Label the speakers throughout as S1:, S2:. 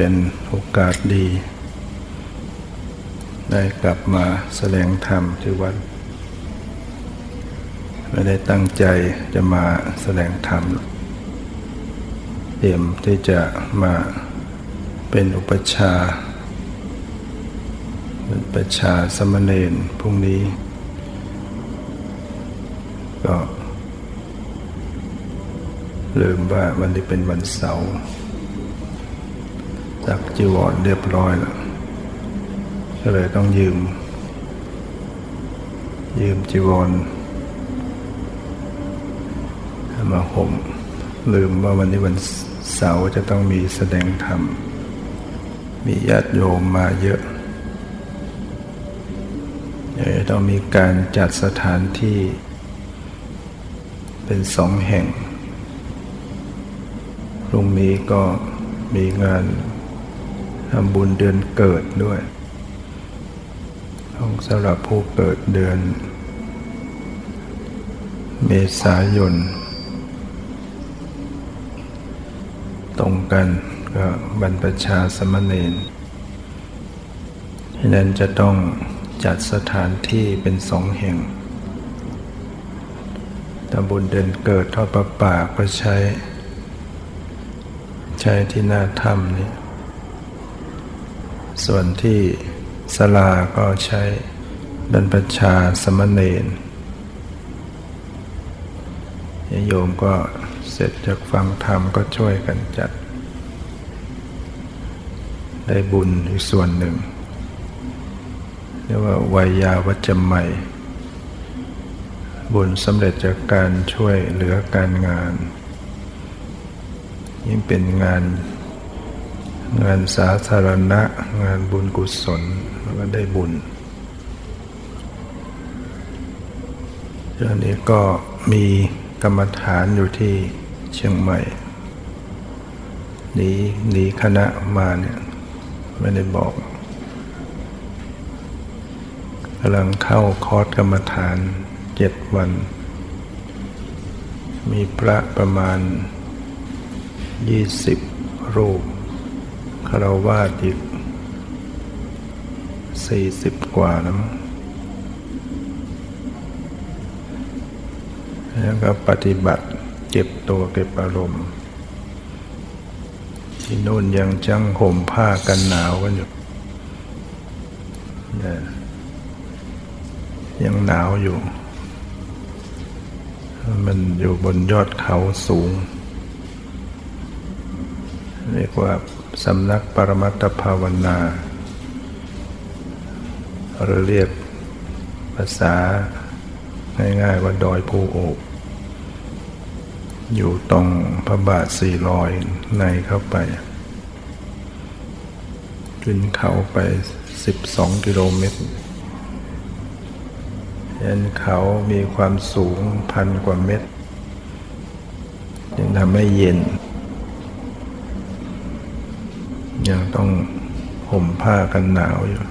S1: เป็นโอกาสดี ได้กลับมาแสดงธรรมที่วัดไม่ได้ตั้งใจจะมาแสดงธรรมเตรียมที่จะมาเป็นอุปชาเป็นอุปชาสมณเณรพรุ่งนี้ ก็ลืมว่าวันนี้เป็นวันเสาร์ จักจีวรเรียบร้อยแล้วก็เลยต้องยืม ยืมจีวรมาห่มลืมว่าวันนี้วันเสาร์จะต้องมีแสดงธรรม มีญาติโยมมาเยอะต้องมีการจัดสถานที่ เป็นสองแห่งพรุ่งนี้ก็มีงาน ทำบุญเดือนเกิดด้วยของสำหรับผู้เกิดเดือน เมษายน ตรงกันก็บรรพชาสมณเณรฉะนั้นจะต้องจัดสถานที่เป็นสองแห่งตำบุญเดินเกิดทอดประป่าก็ใช้ ใช้ที่หน้าถ้ำนี้ ส่วนที่สลาก็ใช้บรรพชาสมณเณรโยมก็เสร็จจากฟังธรรมก็ช่วยกันจัด ได้บุญอีกส่วนหนึ่ง เรียกว่าวัยยาวัจจใหม่ บุญสำเร็จจากการช่วยเหลือการงาน ยิ่งเป็นงาน งานสาธารณะ งานบุญกุศลแล้วก็ได้บุญเรื่องนี้ก็มีกรรมฐานอยู่ที่เชียงใหม่หนีหนีคณะมาเนี่ยไม่ได้บอกกำลังเข้าคอร์สกรรมฐานเจ็ดวัน มีพระประมาณยี่สิบรูป คารวาสอีกสี่สิบกว่านะแล้วก็ปฏิบัติเก็บตัวเก็บอารมณ์ ที่นู่นยังจังห่มผ้ากันหนาวกันอยู่ยังหนาวอยู่ มันอยู่บนยอดเขาสูง เรียกว่า สำนักปรมัตถภาวนาหรือเรียกภาษาง่ายๆว่าดอยภูโอกอยู่ตรงพระบาทสี่ลอยในเข้าไป ขึ้นเขาไปสิบสองกิโลเมตรยันเขามีความสูงพันกว่าเมตร จึงทำให้เย็น ยังต้องห่มผ้ากันหนาวอยู่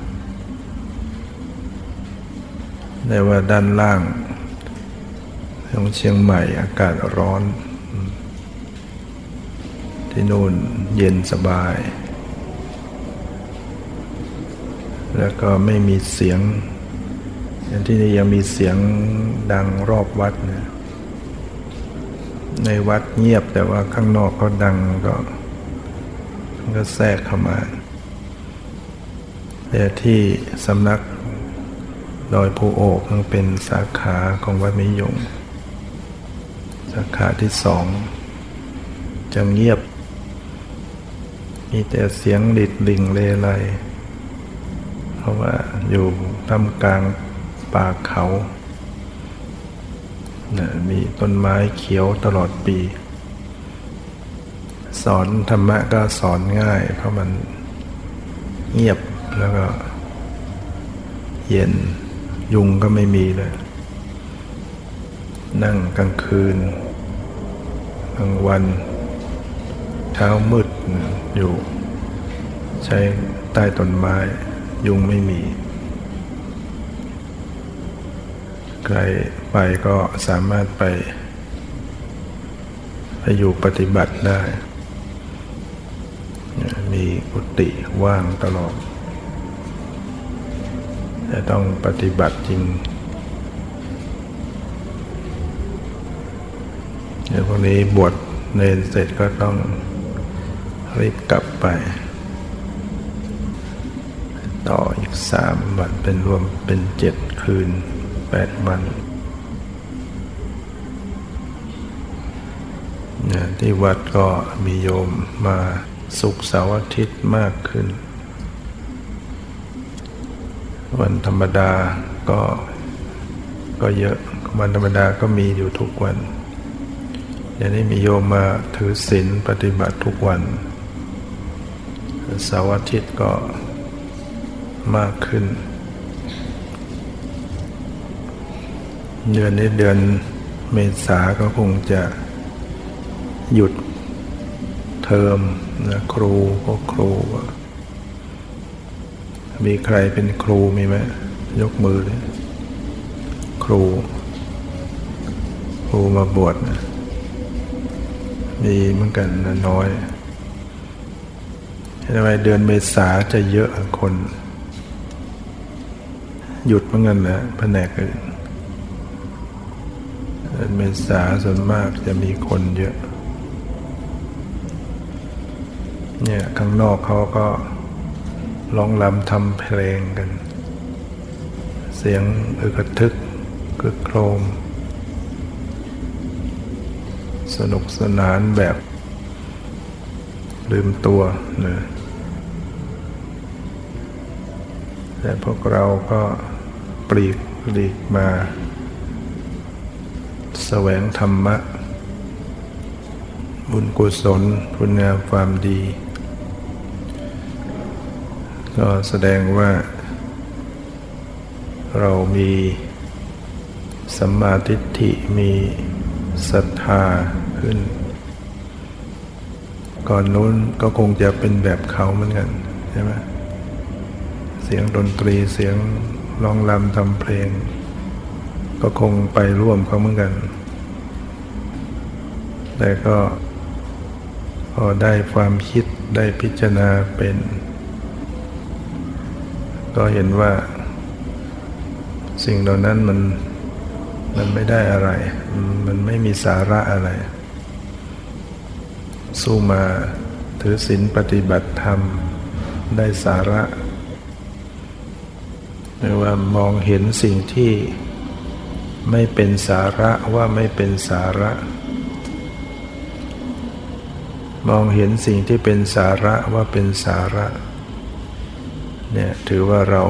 S1: แต่ว่าด้านล่างของเชียงใหม่อากาศร้อน ที่นู่นเย็นสบาย แล้วก็ไม่มีเสียงอย่างที่นี่ยังมีเสียงดังรอบวัดนะในวัดเงียบแต่ว่าข้างนอกเขาดังก็ ก็แทรกเข้ามา แต่ที่สำนักดอยภูโอกมันเป็นสาขาของวัดมิยง สาขาที่สองจะเงียบ มีแต่เสียงดิดลิงเลไลเพราะว่าอยู่ทำกลางป่าเขานะมีต้นไม้เขียวตลอดปี สอนธรรมะก็สอนง่าย เพราะมันเงียบแล้วก็ เย็นยุงก็ไม่มีเลย นั่งกลางคืนกลางวัน เช้ามืดอยู่ ใช้ใต้ต้นไม้ ยุงไม่มี ใครไปก็สามารถไปไปอยู่ปฏิบัติได้ มีกุฏิว่างตลอด จะต้องปฏิบัติจริงเดี๋ยวพวกนี้บวชเนรเสร็จก็ต้องรีบกลับไป ต่ออีกสามวันเป็นรวมเป็นเจ็ดคืนแปดวันที่วัดก็มีโยมมา สุกเสาร์อาทิตย์มากขึ้น วันธรรมดาก็ก็เยอะวันธรรมดาก็มีอยู่ทุกวันเดี๋ยวนี้มีโยมมาถือศีลปฏิบัติทุกวันเสาร์อาทิตย์ก็มากขึ้น เดือนนี้เดือนเมษาก็คงจะหยุดเทอม นะครูก็ครู มีใครเป็นครูมีไหมยกมือเลยครู ครูมาบวชนะมีเหมือนกันนะน้อยทำไมเดือนเมษาจะเยอะคน หยุดเหมือนกันนะแผนกอื่นเดือนเมษาส่วนมากจะมีคนเยอะ เนี่ยข้างนอกเขาก็ร้องรำทำเพลงกัน เสียงอึกทึกกึกโครม สนุกสนานแบบลืมตัวเนะแต่พวกเราก็ปลีกปลีกมาแสวงธรรมะ บุญกุศลคุณงามความดี ก็แสดงว่า เรามีสัมมาทิฏฐิมีศรัทธาขึ้น ก่อนนู้นก็คงจะเป็นแบบเขาเหมือนกันใช่ไหมเสียงดนตรีเสียงร้องรำทำเพลง ก็คงไปร่วมเขาเหมือนกัน แต่ก็พอได้ความคิดได้พิจารณาเป็น ก็เห็นว่า สิ่งเหล่านั้นมันมันไม่ได้อะไร มันไม่มีสาระอะไร สู้มาถือศีลปฏิบัติธรรมได้สาระหรือว่ามองเห็นสิ่งที่ไม่เป็นสาระว่าไม่เป็นสาระ มองเห็นสิ่งที่เป็นสาระว่าเป็นสาระ เนี่ยถือว่าเรา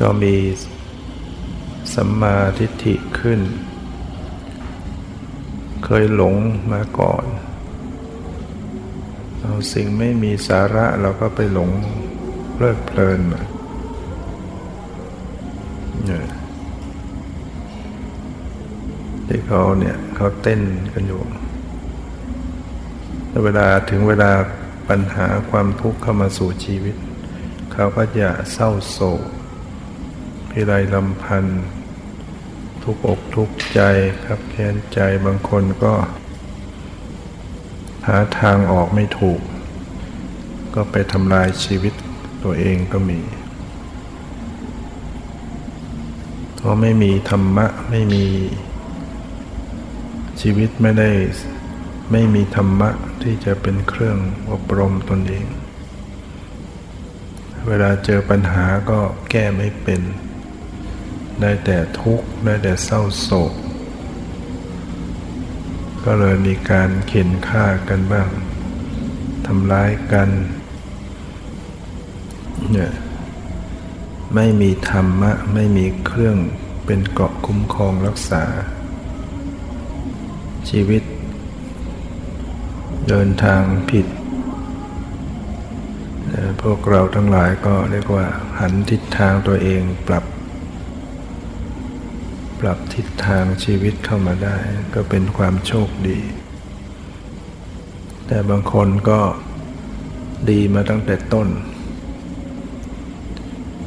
S1: ก็มีสัมมาทิฏฐิขึ้น เคยหลงมาก่อนเอาสิ่งไม่มีสาระเราก็ไปหลงเพลิดเพลินมาเนี่ยที่เขาเนี่ยเขาเต้นกันอยู่เวลาถึงเวลา ปัญหาความทุกข์เข้ามาสู่ชีวิต เขาก็จะเศร้าโศกพิไรลำพันธ์ทุกอกทุกใจครับแค้นใจบางคนก็ หาทางออกไม่ถูก ก็ไปทำลายชีวิตตัวเองก็มีเพราะไม่มีธรรมะไม่มีชีวิตไม่ได้ไม่มีธรรมะ ที่จะเป็นเครื่องอบรมตนเอง เวลาเจอปัญหาก็แก้ไม่เป็น ได้แต่ทุกข์ ได้แต่เศร้าโศก ก็เลยมีการเข็นฆ่ากันบ้างทำร้ายกันเนี่ยไม่มีธรรมะ ไม่มีเครื่องเป็นเกาะคุ้มครองรักษา ชีวิต เดินทางผิด พวกเราทั้งหลายก็เรียกว่า หันทิศทางตัวเองปรับ ปรับทิศทางชีวิตเข้ามาได้ ก็เป็นความโชคดี แต่บางคนก็ดีมาตั้งแต่ต้น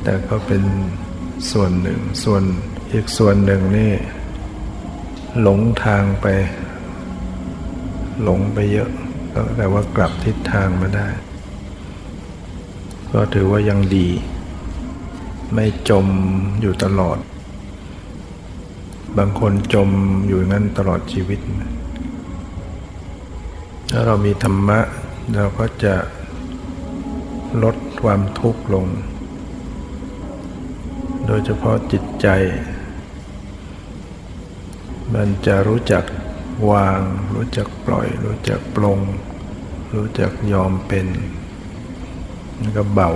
S1: แต่ก็เป็นส่วนหนึ่ง ส่วนอีกส่วนหนึ่งนี่ หลงทางไป หลงไปเยอะ ก็แต่ว่ากลับทิศทางมาได้ ก็ถือว่ายังดี ไม่จมอยู่ตลอด บางคนจมอยู่งั้นตลอดชีวิต ถ้าเรามีธรรมะ เราก็จะลดความทุกข์ลง โดยเฉพาะจิตใจ มันจะรู้จัก วาง รู้จักปล่อย รู้จักปลง รู้จักยอมเป็นนี่ก็เบา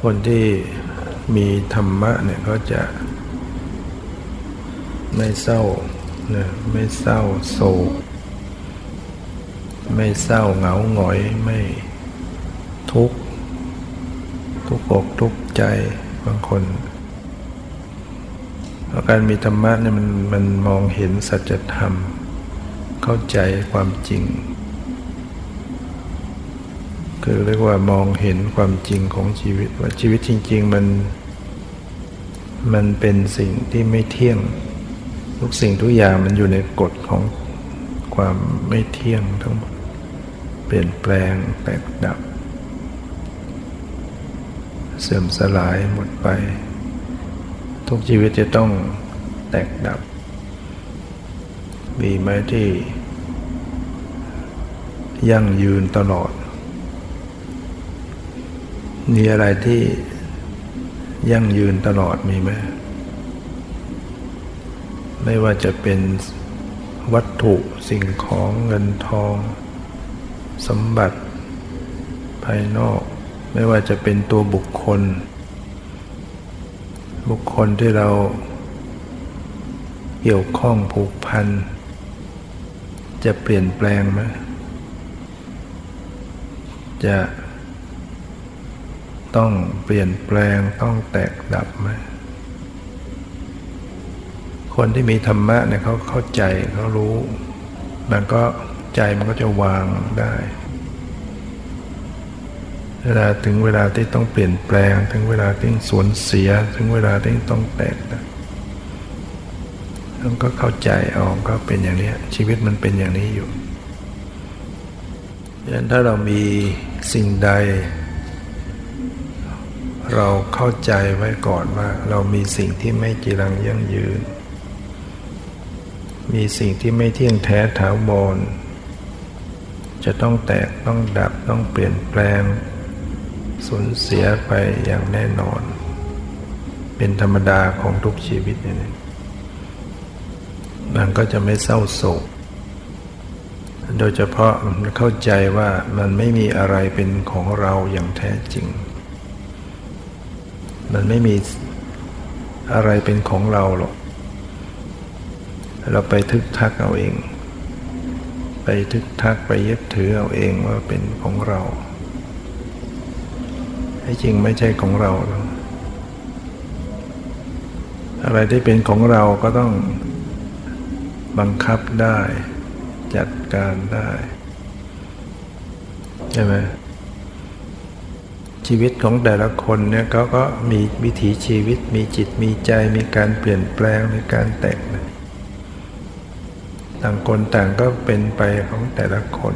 S1: คนที่มีธรรมะเนี่ยก็จะ ไม่เศร้านะไม่เศร้าโศก ไม่เศร้าเหงาหงอยไม่ทุกข์ทุกอกทุกใจบางคน ราะการมีธรรมะเนี่ยมันมันมองเห็นสัจธรรม เข้าใจความจริง คือเรียกว่ามองเห็นความจริงของชีวิตว่าชีวิตจริง ๆ มัน มันเป็นสิ่งที่ไม่เที่ยง ทุกสิ่งทุกอย่างมันอยู่ในกฎของความไม่เที่ยงทั้งหมด เปลี่ยนแปลงแตกดับ เสื่อมสลายหมดไป ทุกชีวิตจะต้องแตกดับ มีไหมที่ ยั่งยืนตลอด มีอะไรที่ยั่งยืนตลอดมีไหมไม่ว่าจะเป็นวัตถุสิ่งของเงินทอง สมบัติ ภายนอก ไม่ว่าจะเป็นตัวบุคคล บุคคลที่เราเกี่ยวข้องผูกพัน จะเปลี่ยนแปลงไหมจะต้องเปลี่ยนแปลงต้องแตกดับไหมคนที่มีธรรมะเนี่ยเขาเข้าใจเขารู้ มันก็ใจมันก็จะวางได้ เวลาถึงเวลาที่ต้องเปลี่ยนแปลง ถึงเวลาที่สูญเสีย ถึงเวลาที่ต้องแตกมันก็เข้าใจออกก็เป็นอย่างนี้ชีวิตมันเป็นอย่างนี้อยู่ดังนั้นถ้าเรามีสิ่งใด เราเข้าใจไว้ก่อนว่า เรามีสิ่งที่ไม่จีรังยั่งยืน มีสิ่งที่ไม่เที่ยงแท้ถาวรจะต้องแตกต้องดับต้องเปลี่ยนแปลง สูญเสียไปอย่างแน่นอน เป็นธรรมดาของทุกชีวิตนี่มันก็จะไม่เศร้าโศก โดยเฉพาะมันเข้าใจว่ามันไม่มีอะไรเป็นของเราอย่างแท้จริง มันไม่มีอะไรเป็นของเราหรอก เราไปทึกทักเอาเอง ไปทึกทักไปยึดถือเอาเองว่าเป็นของเรา ที่จริงไม่ใช่ของเรา อะไรที่เป็นของเราก็ต้องบังคับได้ จัดการได้ ใช่ไหมชีวิตของแต่ละคนเนี่ยเขาก็มีวิถีชีวิตมีจิตมีใจมีการเปลี่ยนแปลงมีการแตกต่างคนต่างก็เป็นไปของแต่ละคน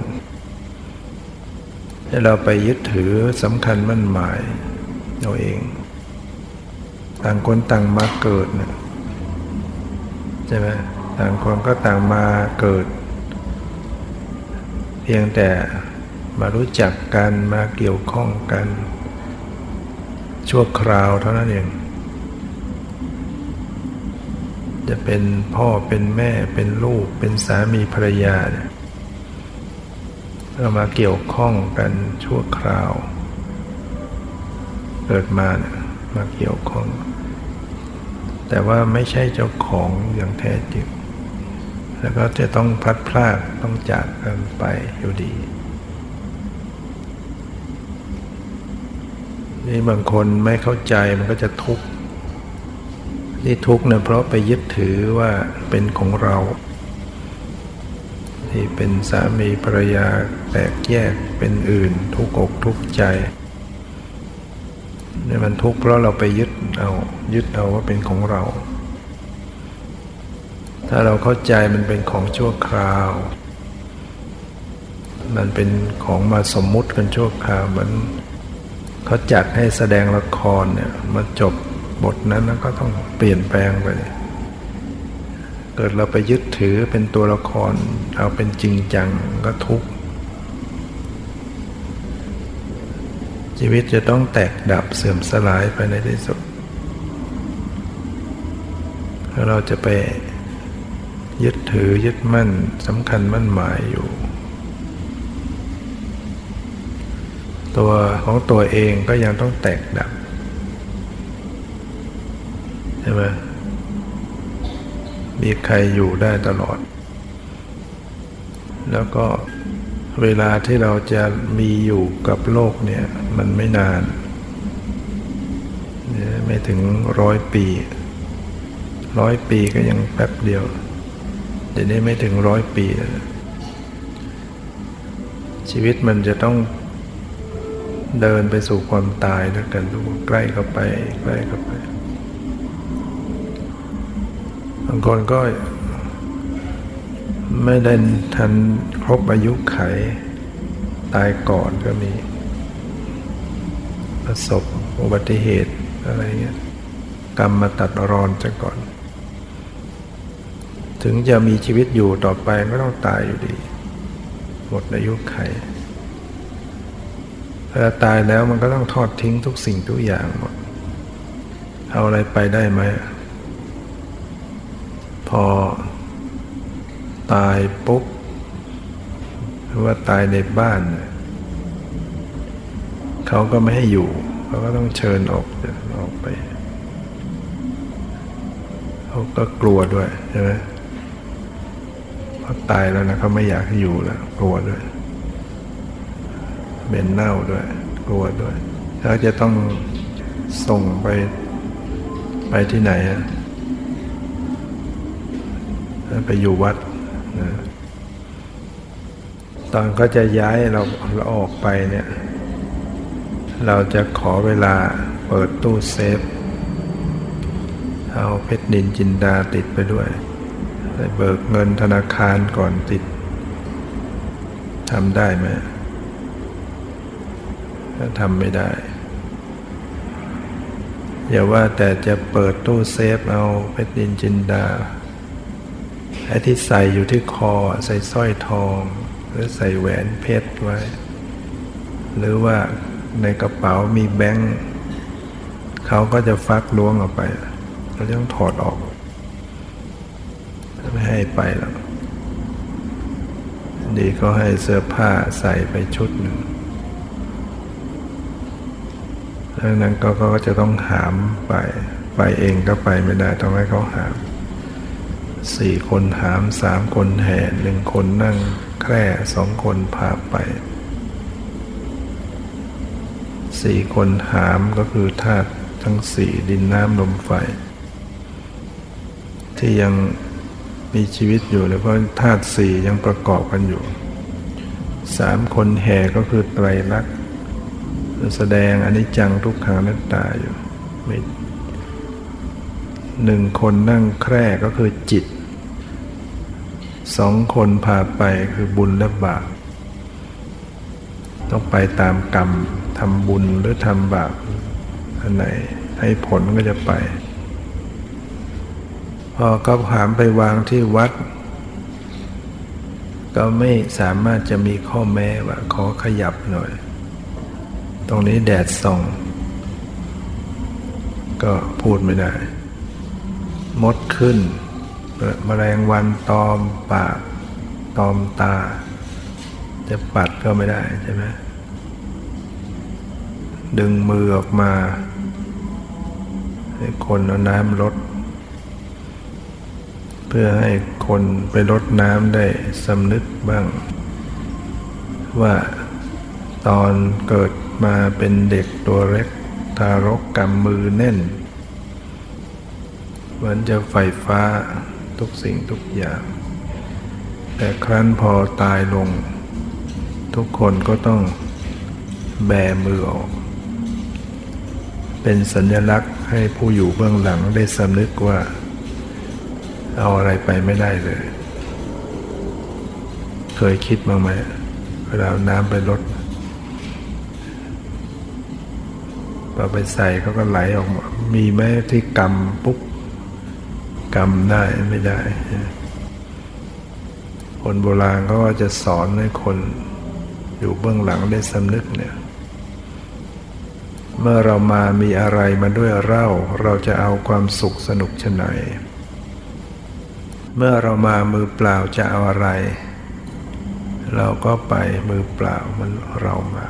S1: ให้เราไปยึดถือสำคัญมั่นหมายเราเอง ต่างคนต่างมาเกิดนะใช่ไหมต่างคนก็ต่างมาเกิด เพียงแต่มารู้จักกันมาเกี่ยวข้องกัน ชั่วคราวเท่านั้นเอง จะเป็นพ่อเป็นแม่เป็นลูกเป็นสามีภรรยาเนี่ย เรามาเกี่ยวข้องกันชั่วคราว เกิดมาเนี่ยมาเกี่ยวข้อง แต่ว่าไม่ใช่เจ้าของอย่างแท้จริง แล้วก็จะต้องพัดพลาดต้องจากกันไปอยู่ดีนี่บางคนไม่เข้าใจมันก็จะทุกข์ที่ทุกข์เนี่ยเพราะไปยึดถือว่าเป็นของเรา ที่เป็นสามีภรรยาแตกแยกเป็นอื่น ทุกอกทุกใจเนี่ยมันทุกข์เพราะเราไปยึดเอายึดเอาว่าเป็นของเรา ถ้าเราเข้าใจมันเป็นของชั่วคราว มันเป็นของมาสมมุติกันชั่วคราวเหมือนเขาจัดให้แสดงละครเนี่ยมาจบบทนั้นแล้วก็ต้องเปลี่ยนแปลงไปเกิดเราไปยึดถือเป็นตัวละคร เอาเป็นจริงจังก็ทุกข์ ชีวิตจะต้องแตกดับเสื่อมสลายไปในที่สุดถ้าเราจะไปยึดถือยึดมั่นสำคัญมั่นหมายอยู่ ตัวของตัวเองก็ยังต้องแตกดับใช่ไหม มีใครอยู่ได้ตลอด แล้วก็เวลาที่เราจะมีอยู่กับโลกเนี่ย มันไม่นาน ไม่ถึงร้อยปี ร้อยปีก็ยังแป๊บเดียวเดี๋ยวนี้ไม่ถึงร้อยปี ชีวิตมันจะต้องเดินไปสู่ความตายแล้วกันทุกใกล้เข้าไป ใกล้เข้าไป บางคนก็ไม่ได้ทันครบอายุไข ตายก่อนก็มี ประสบอุบัติเหตุอะไรเงี้ยกรรมมาตัดรอนจะก่อน ถึงจะมีชีวิตอยู่ต่อไปก็ต้องตายอยู่ดี หมดอายุไขเวลาตายแล้วมันก็ต้องทอดทิ้งทุกสิ่งทุกอย่างหมด เอาอะไรไปได้ไหม พอตายปุ๊บหรือว่าตายในบ้าน เขาก็ไม่ให้อยู่เขาก็ต้องเชิญออกออกไปเขาก็กลัวด้วยใช่ไหมพอตายแล้วนะเขาไม่อยากให้อยู่แล้วกลัวด้วยเบนเน่าด้วย กลัวด้วยเขาจะต้องส่งไปไปที่ไหนฮะ ไปอยู่วัดนะตอนก็จะย้ายเราเราออกไปเนี่ย เราจะขอเวลาเปิดตู้เซฟ เอาเพชรนินจินดาติดไปด้วยไปเบิกเงินธนาคารก่อนติดทำได้ไหมถ้าทำไม่ได้ อย่าว่าแต่จะเปิดตู้เซฟเอาเพชรนินจินดา ไอ้ที่ใส่อยู่ที่คอ ใส่สร้อยทอง หรือใส่แหวนเพชรไว้ หรือว่าในกระเป๋ามีแบงค์เขาก็จะฟักล้วงออกไปเราต้องถอดออก ไม่ให้ไปหรอกดีก็ให้เสื้อผ้าใส่ไปชุดหนึ่งดังนั้นก็ก็จะต้องหามไป ไปเองก็ไปไม่ได้ ต้องให้เขาหาม สี่คนหามสามคนแห่หนึ่งคนนั่งแคร่สองคนพาไปสี่คนหามก็คือธาตุทั้งสี่ดินน้ำลมไฟ ที่ยังมีชีวิตอยู่เลยเพราะธาตุสี่ยังประกอบกันอยู่สามคนแห่ก็คือไตรลักษณ์แสดงอนิจจังทุกขังนัตตาอยู่ไม่ หนึ่งคนนั่งแคร่ก็คือจิตสองคนพาไปคือบุญและบาปต้องไปตามกรรมทำบุญหรือทำบาปอันไหนให้ผลก็จะไป พอก็หามไปวางที่วัด ก็ไม่สามารถจะมีข้อแม้ว่าขอขยับหน่อย ตรงนี้แดดส่อง ก็พูดไม่ได้ มดขึ้นมแมลงวันตอมปาก ตอมตา จะปัดก็ไม่ได้ใช่ไหมดึงมือออกมา ให้คนเอาน้ำลด เพื่อให้คนไปลดน้ำได้สำนึกบ้าง ว่าตอนเกิดมาเป็นเด็กตัวเล็ก ทารกกำมือแน่น เหมือนจะไฟฟ้าทุกสิ่งทุกอย่าง แต่ครั้นพอตายลง ทุกคนก็ต้องแบมือออก เป็นสัญลักษณ์ให้ผู้อยู่เบื้องหลังได้สำนึกว่า เอาอะไรไปไม่ได้เลย เคยคิดบ้างไหมเวลาน้ำไปลดพอไปใส่เขาก็ไหลออกมา มีไหมที่กำปุ๊บ กำได้ไม่ได้ คนโบราณเขาก็จะสอนให้คนอยู่เบื้องหลังได้สำนึกเนี่ย เมื่อเรามามีอะไรมาด้วยเราเราจะเอาความสุขสนุกชนไหน เมื่อเรามามือเปล่าจะเอาอะไร เราก็ไปมือเปล่ามันเรามา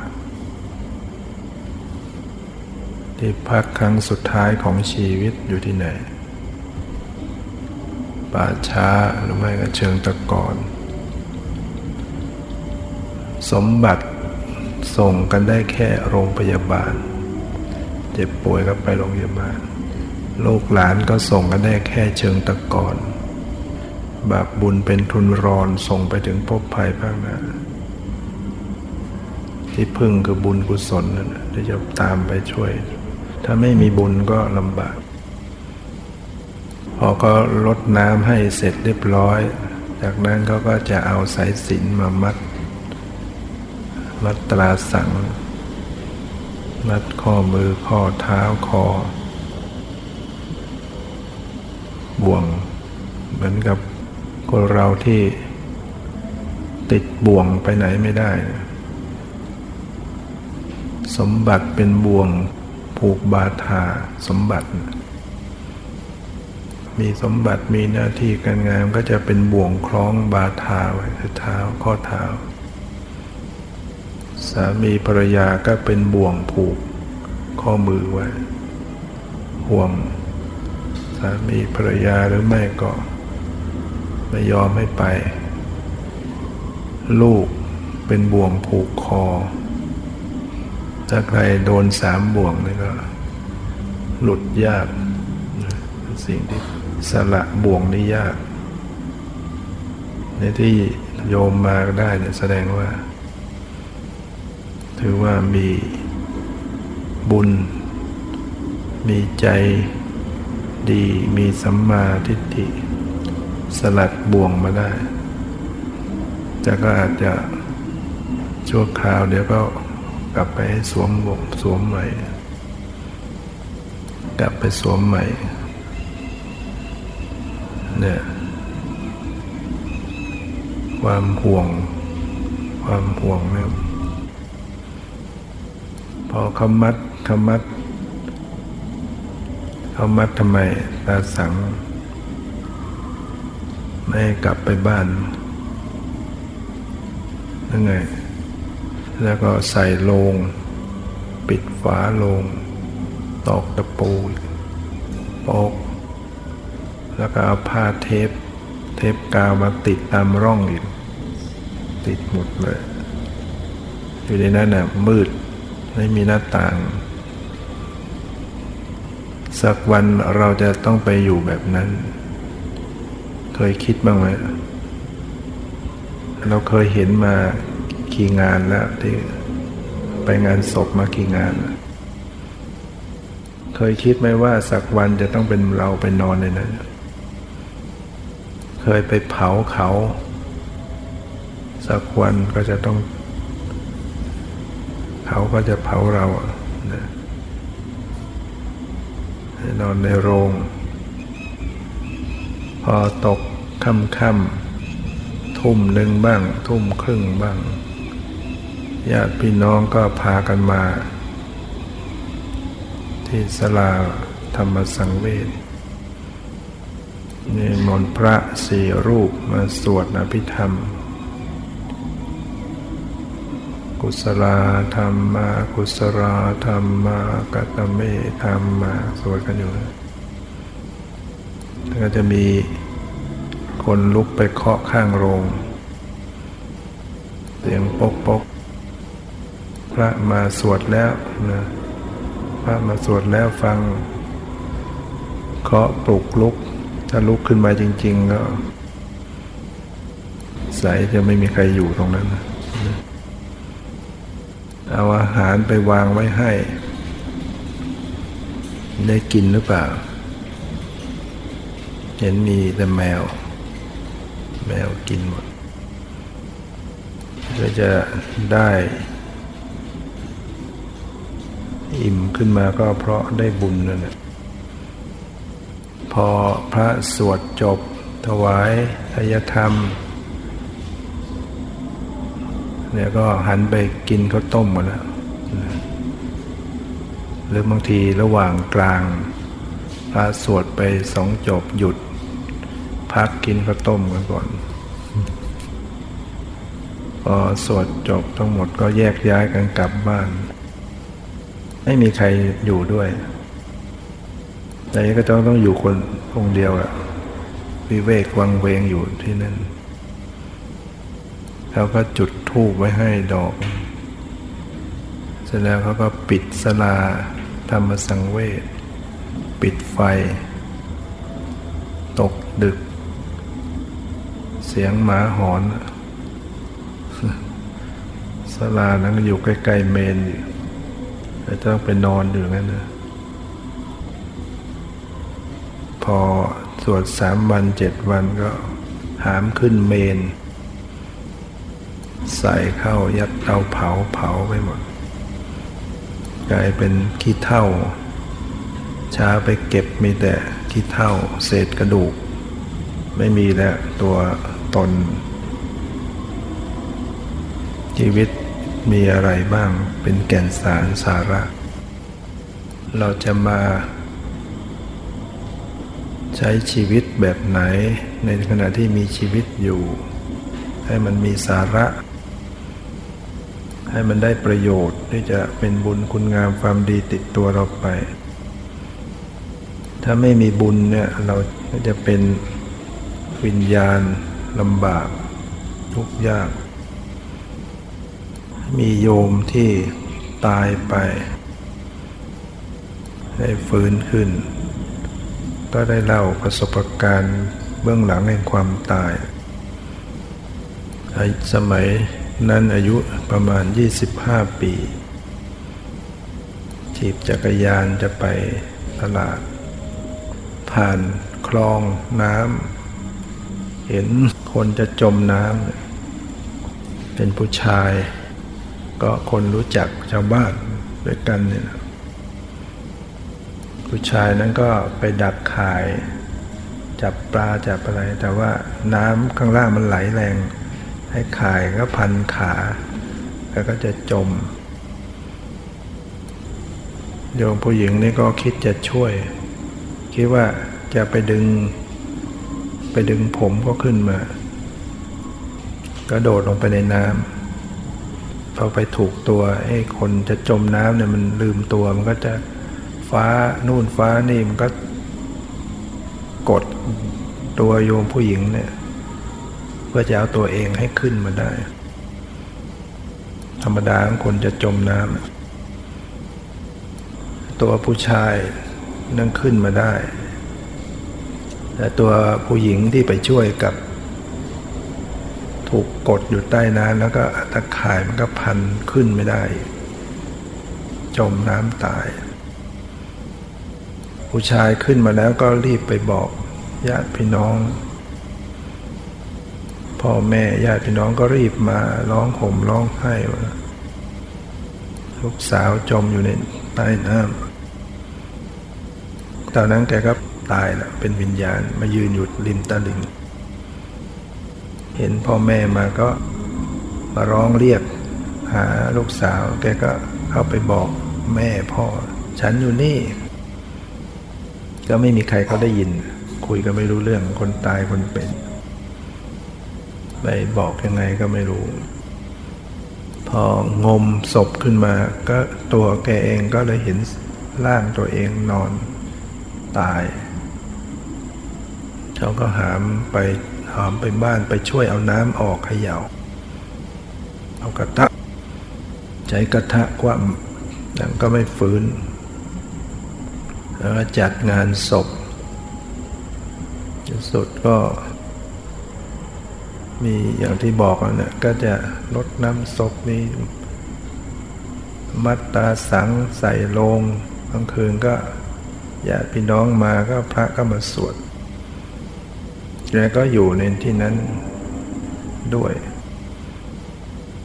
S1: ที่พักครั้งสุดท้ายของชีวิตอยู่ที่ไหน ป่าช้าหรือไม่ก็เชิงตะกอนสมบัติส่งกันได้แค่โรงพยาบาล เจ็บป่วยก็ไปโรงพยาบาลลูกหลานก็ส่งกันได้แค่เชิงตะกอนบาปบุญเป็นทุนรอนส่งไปถึงภพภัยภาคหน้าที่พึ่งคือบุญกุศลนั่นที่จะตามไปช่วย ถ้าไม่มีบุญก็ลำบาก อก็ลดน้ำให้เสร็จเรียบร้อย จากนั้นเขาก็จะเอาสายสินมามัด มัดตราสัง มัดข้อมือข้อเท้าคอ บ่วง เหมือนกับคนเราที่ติดบ่วงไปไหนไม่ได้ สมบัติเป็นบ่วงผูกบาทาสมบัติ มีสมบัติมีหน้าที่การงานก็จะเป็นบ่วงคล้องบาทาไว้ที่เท้าข้อเท้า สามีภรรยาก็เป็นบ่วงผูกข้อมือไว้ ห่วง สามีภรรยาหรือไม่ก็ไม่ยอมให้ไป ลูกเป็นบ่วงผูกคอ ถ้าใครโดนสามบ่วงนี่ก็ หลุดยากสิ่งที่ สละบ่วงนี่ยากในที่โยมมาได้เนี่ยแสดงว่า ถือว่ามีบุญ มีใจดีมีสัมมาทิฏฐิ สลัดบ่วงมาได้ แต่ก็อาจจะชั่วคราวเดี๋ยวก็กลับไปสวมบ่วงสวมใหม่ กลับไปสวมใหม่ เนี่ยความห่วง ความห่วงเนี่ยพอเขามัดเขามัดเขามัดทำไมตาสัง ไม่กลับไปบ้านนั่นไง แล้วก็ใส่โลง ปิดฝาโลง ตอกตะปูปอก แล้วก็เอาผ้าเทป เทปกาวมาติดตามร่องอีก ติดหมดเลย อยู่ในนั้นน่ะมืด ไม่มีหน้าต่าง สักวันเราจะต้องไปอยู่แบบนั้น เคยคิดบ้างไหมเราเคยเห็นมากี่งานแล้วที่ไปงานศพมากี่งาน เคยคิดไหมว่าสักวันจะต้องเป็นเราไปนอนในนั้น เคยไปเผาเขา สักวันก็จะต้อง เขาก็จะเผาเรานะนอนในโรง พอตกค่ำค่ำทุ่มหนึ่งบ้าง ทุ่มครึ่งบ้าง ญาติพี่น้องก็พากันมา ที่สลาธรรมสังเวช นี่มนพระสี่รูปมาสวดอภิธรรม กุศลธรรมากุศลธรรมากัตเมธรรมาสวดกันอยู่แล้วก็จะมีคนลุกไปเคาะข้างโรง เสียงปกปกพระมาสวดแล้วนะพระมาสวดแล้วฟังเคาะปลุกลุก ถ้าลุกขึ้นมาจริง ๆ ก็ ใสจะไม่มีใครอยู่ตรงนั้น เอาอาหารไปวางไว้ให้ ได้กินหรือเปล่า เห็นมีแต่แมว แมวกินหมดก็จะได้ อิ่มขึ้นมาก็เพราะได้บุญนั่นแหละ พอพระสวดจบ ถวายทายธรรมเนี่ยก็หันไปกินข้าวต้มหมดแล้ว หรือบางทีระหว่างกลาง พระสวดไปสองจบหยุด พักกินข้าวต้มกันก่อน พอสวดจบทั้งหมดก็แยกย้ายกันกลับบ้าน ไม่มีใครอยู่ด้วย แต่ก็ต้องต้องอยู่คนองเดียวอะวิเวกวังเวงอยู่ที่นั่นเขาก็จุดธูปไว้ให้ดอก เสร็จแล้วเขาก็ปิดสลาธรรมสังเวชปิดไฟ ตกดึก เสียงหมาหอนสลานั้นอยู่ใกล้ๆเมนอยู่แต่ต้องไปนอนอยู่งั้นนะ พอสวดสามวันเจ็ดวันก็หามขึ้นเมน ใส่เข้ายัดเตาเผาเผาไปหมด กลายเป็นขี้เท่า ช้าไปเก็บมีแต่ขี้เท่า เศษกระดูก ไม่มีแล้วตัวตน ชีวิตมีอะไรบ้างเป็นแก่นสารสาระ เราจะมา ใช้ชีวิตแบบไหน ในขณะที่มีชีวิตอยู่ ให้มันมีสาระ ให้มันได้ประโยชน์ที่จะเป็นบุญคุณงามความดีติดตัวเราไป ถ้าไม่มีบุญเนี่ยเราก็จะเป็นวิญญาณลำบาก ทุกข์ยาก มีโยมที่ตายไป ได้ฟื้นขึ้น ก็ได้เล่าประสบการณ์เบื้องหลังแห่งความตาย สมัยนั้นอายุประมาณ 25 ปีถีบจักรยานจะไปตลาด ผ่านคลองน้ำเห็นคนจะจมน้ำเป็นผู้ชาย ก็คนรู้จักชาวบ้านด้วยกันเนี่ย ผู้ชายนั้นก็ไปดักข่าย จับปลาจับอะไร แต่ว่าน้ำข้างล่างมันไหลแรง ให้ข่ายก็พันขา แล้วก็จะจม โยมผู้หญิงนี่ก็คิดจะช่วย คิดว่าจะไปดึง ไปดึงผมก็ขึ้นมาก็โดดลงไปในน้ำพอไปถูกตัวไอ้คนจะจมน้ำเนี่ยมันลืมตัวมันก็จะ ฟ้านู่นฟ้านี่มันก็กดตัวโยมผู้หญิงเนี่ย เพื่อจะเอาตัวเองให้ขึ้นมาได้ ธรรมดาคนจะจมน้ำตัวผู้ชายนั่งขึ้นมาได้ แต่ตัวผู้หญิงที่ไปช่วยกับ ถูกกดอยู่ใต้น้ำแล้วก็ตะข่ายมันก็พันขึ้นไม่ได้ จมน้ำตาย ผู้ชายขึ้นมาแล้วก็รีบไปบอกญาติพี่น้อง พ่อแม่ญาติพี่น้องก็รีบมาร้องห่มร้องไห้ว่าลูกสาวจมอยู่ในใต้น้ำตอนนั้นแกก็ตายแล้วเป็นวิญญาณมายืนอยู่ริมตลิ่ง เห็นพ่อแม่มาก็มาร้องเรียก หาลูกสาว แกก็เข้าไปบอกแม่พ่อ ฉันอยู่นี่ ก็ไม่มีใครเขาได้ยิน คุยก็ไม่รู้เรื่องคนตายคนเป็นไปบอกยังไงก็ไม่รู้ พองมศพขึ้นมา ก็ตัวแกเองก็เลยเห็นร่างตัวเองนอนตายเขาก็หามไปหามไปบ้านไปช่วยเอาน้ำออกเขย่าเอากระทะใช้กระทะคว่ำแต่ก็ไม่ฟื้น แล้วก็จัดงานศพสุดก็มีอย่างที่บอกนะก็จะลดน้ำศพมีมัตตาสังใส่ลงกลางคืนก็ญาติพี่น้องมาก็พระก็มาสวดแกก็อยู่ในที่นั้นด้วย